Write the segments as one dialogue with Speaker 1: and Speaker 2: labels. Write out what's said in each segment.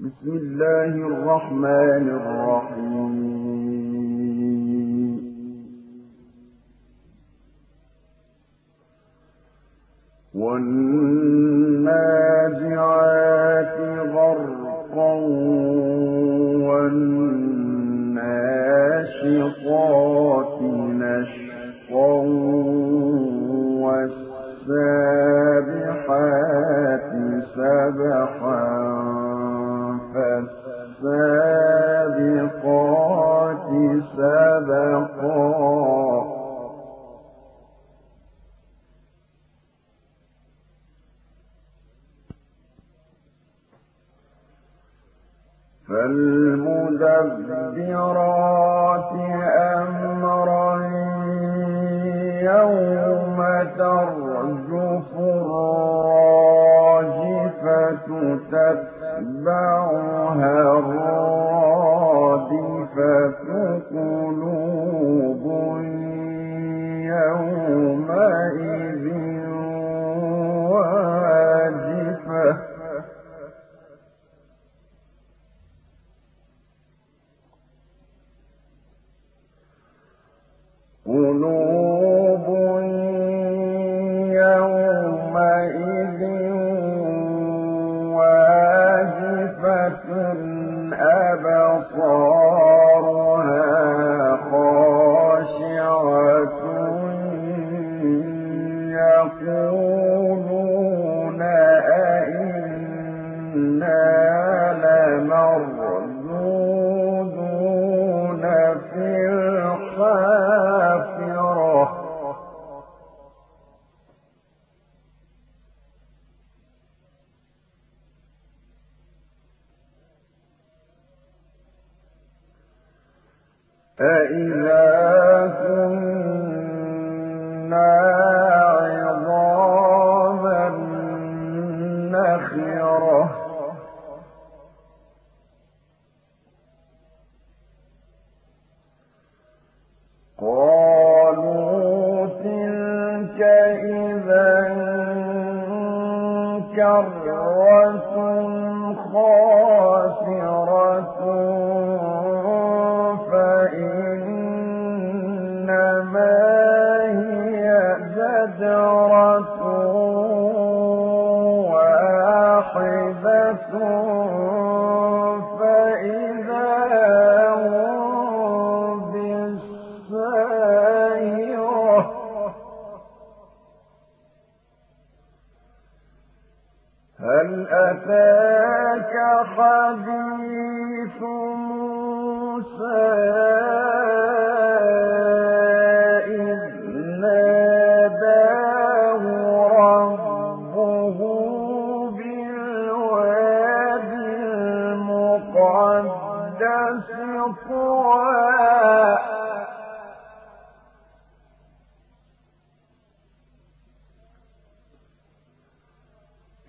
Speaker 1: بسم الله الرحمن الرحيم. والنازعات غرقا والناشطات نشطا واجفة كَرَّةٌ خَاسِرَةٌ فَإِنَّمَا هِيَ وَاحِدَةٌ أَتَاكَ حَدِيثُ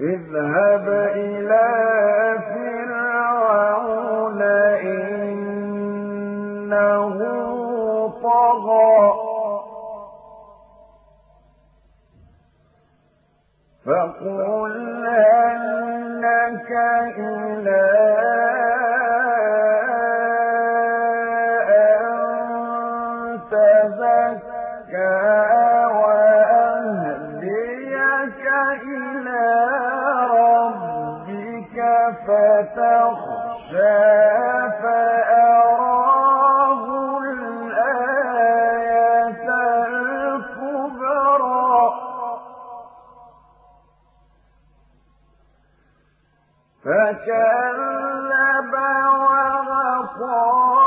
Speaker 1: اذْهَبْ إِلَىٰ فِرْعَوْنَ إِنَّهُ طَغَىٰ. فَقُلْ هَل لَّكَ فَتَخْشَىٰ فَأَرَاهُ الْآيَةَ الْكُبْرَىٰ. فَكَذَّبَ وَعَصَىٰ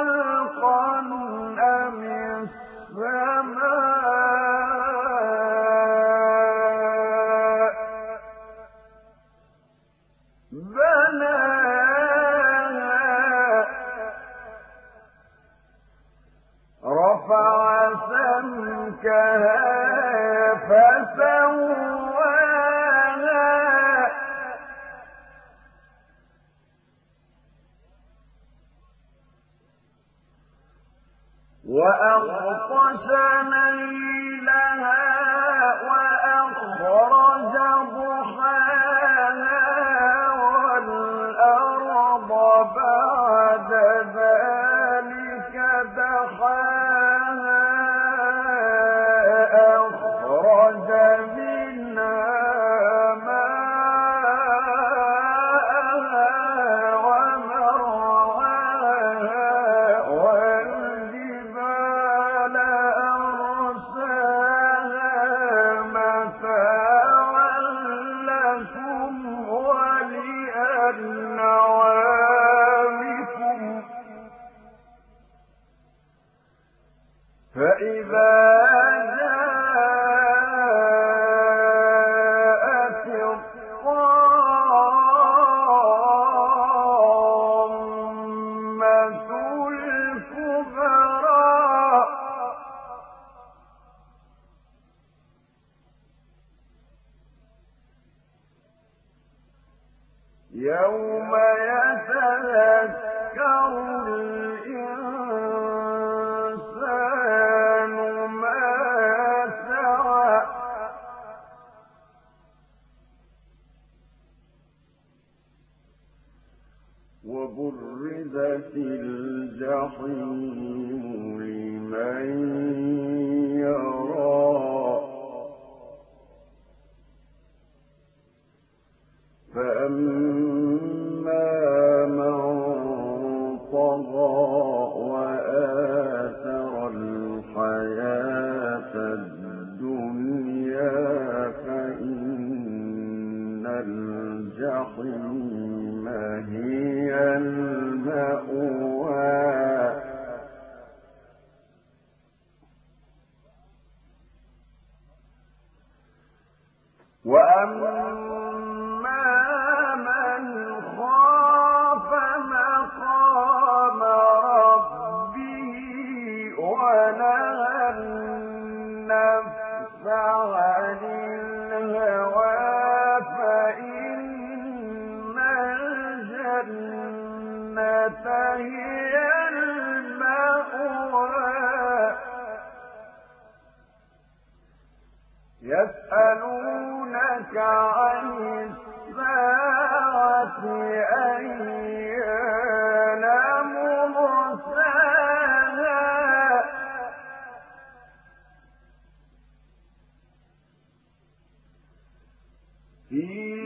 Speaker 1: فعسى فسواها وأغطش ليلها الجحيم هي المأوى. في